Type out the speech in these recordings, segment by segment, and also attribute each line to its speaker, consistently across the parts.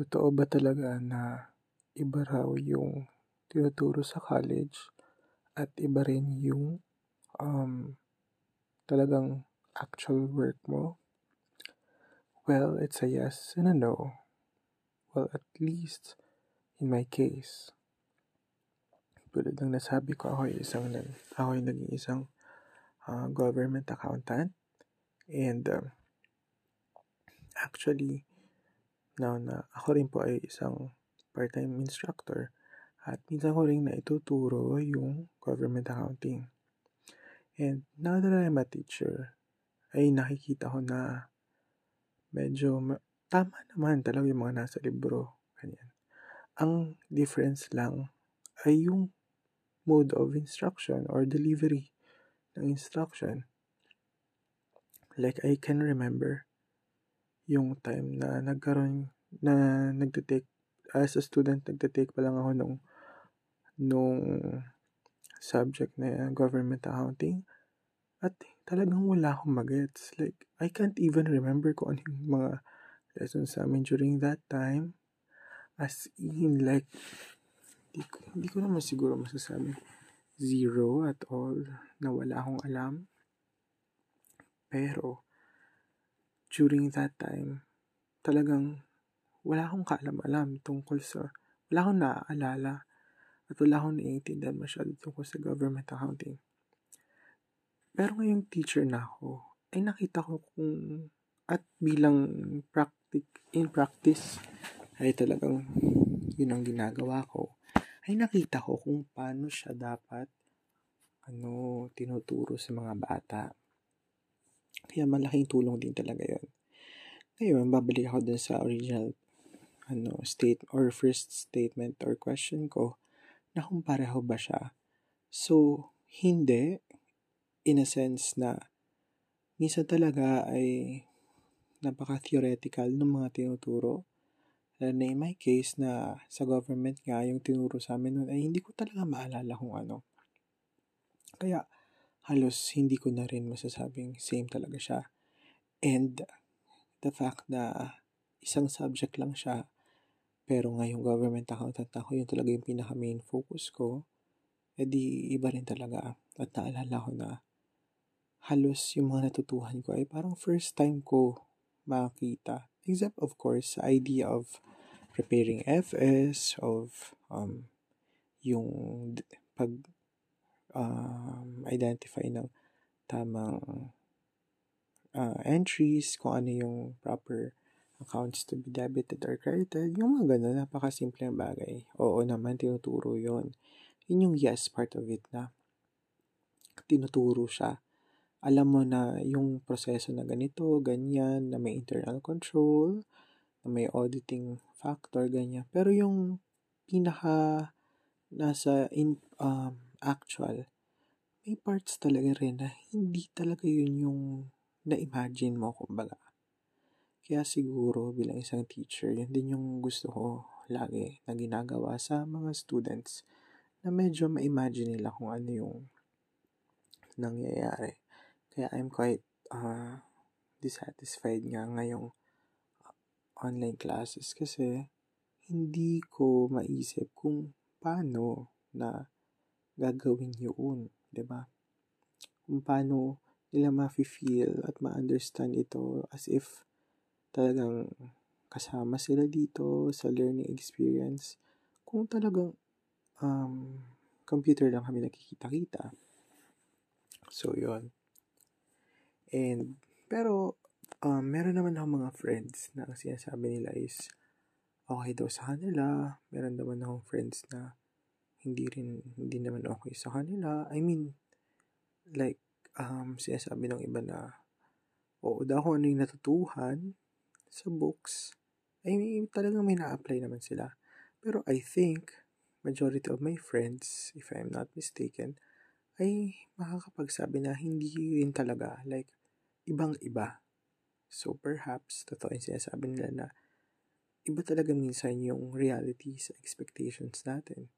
Speaker 1: Totoo ba talaga na iba raw yung tinuturo sa college at iba rin yung um, talagang actual work mo? Well, it's a yes and a no. Well, at least in my case, tulad ng nasabi ko, ako isang, ako ay naging isang uh, government accountant. And um, actually, now na ako rin po ay isang part-time instructor at minsan ko rin na ituturo yung government accounting. And now that I'm a teacher, ay nakikita ko na medyo ma- tama naman talaga yung mga nasa libro. Ganyan. Ang difference lang ay yung mode of instruction or delivery ng instruction. Like I can remember yung time na nagkaroon na nagte-take as a student nagte-take pa lang ako nung nung subject na government accounting. At talagang wala akong magets. Like I can't even remember kung ano yung mga lessons sa amin during that time. As in like hindi ko, hindi ko naman siguro masasabi zero at all na wala akong alam. Pero during that time, talagang wala akong kaalam-alam tungkol sa, wala akong naaalala at wala akong naiintindihan masyado tungkol sa government accounting. Pero ngayong teacher na ako, ay nakita ko kung, at bilang practic, in practice, ay talagang yun ang ginagawa ko, ay nakita ko kung paano siya dapat ano, tinuturo sa mga bata. Kaya malaking tulong din talaga yon. Ngayon, babalik ako dun sa original ano, state or first statement or question ko na kung pareho ba siya. So, hindi in a sense na minsan talaga ay napaka-theoretical ng mga tinuturo. Lalo na in my case na sa government nga yung tinuro sa amin noon ay hindi ko talaga maalala kung ano. Kaya halos hindi ko na rin masasabing same talaga siya. And the fact na isang subject lang siya, pero ngayong government accountant ako, yun talaga yung pinaka main focus ko, edi iba rin talaga. At naalala ko na halos yung mga natutuhan ko ay parang first time ko makita. Except of course, sa idea of preparing FS, of um, yung pag um, identify ng tamang uh, entries, kung ano yung proper accounts to be debited or credited, yung mga ganun, napakasimple ang bagay. Oo naman, tinuturo yon Yun yung yes part of it na tinuturo siya. Alam mo na yung proseso na ganito, ganyan, na may internal control, na may auditing factor, ganyan. Pero yung pinaka nasa in, um, actual, may parts talaga rin na hindi talaga yun yung na-imagine mo, kumbaga. Kaya siguro bilang isang teacher, yun din yung gusto ko lagi na ginagawa sa mga students na medyo ma-imagine nila kung ano yung nangyayari. Kaya I'm quite uh, dissatisfied nga ngayong online classes kasi hindi ko maisip kung paano na gagawin yun, 'di ba? Kung paano nila ma-feel at ma-understand ito as if talagang kasama sila dito sa learning experience. Kung talagang um, computer lang kami nakikita-kita. So, yon And, pero, um, meron naman ako mga friends na ang sinasabi nila is, okay daw sa kanila. Meron naman akong friends na hindi rin, hindi naman okay sa kanila. I mean, like, um, sinasabi ng iba na oo daw kung ano yung natutuhan sa books, ay may, talagang may na-apply naman sila. Pero I think, majority of my friends, if I'm not mistaken, ay makakapagsabi na hindi rin talaga, like, ibang-iba. So, perhaps, totoo yung sinasabi nila na iba talaga minsan yung reality sa expectations natin.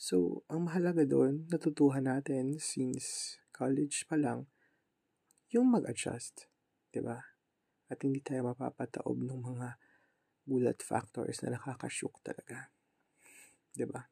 Speaker 1: So, ang mahalaga doon, natutuhan natin since college pa lang, yung mag-adjust, ba? At hindi tayo mapapataob ng mga gulat factors na nakakashook talaga. ba?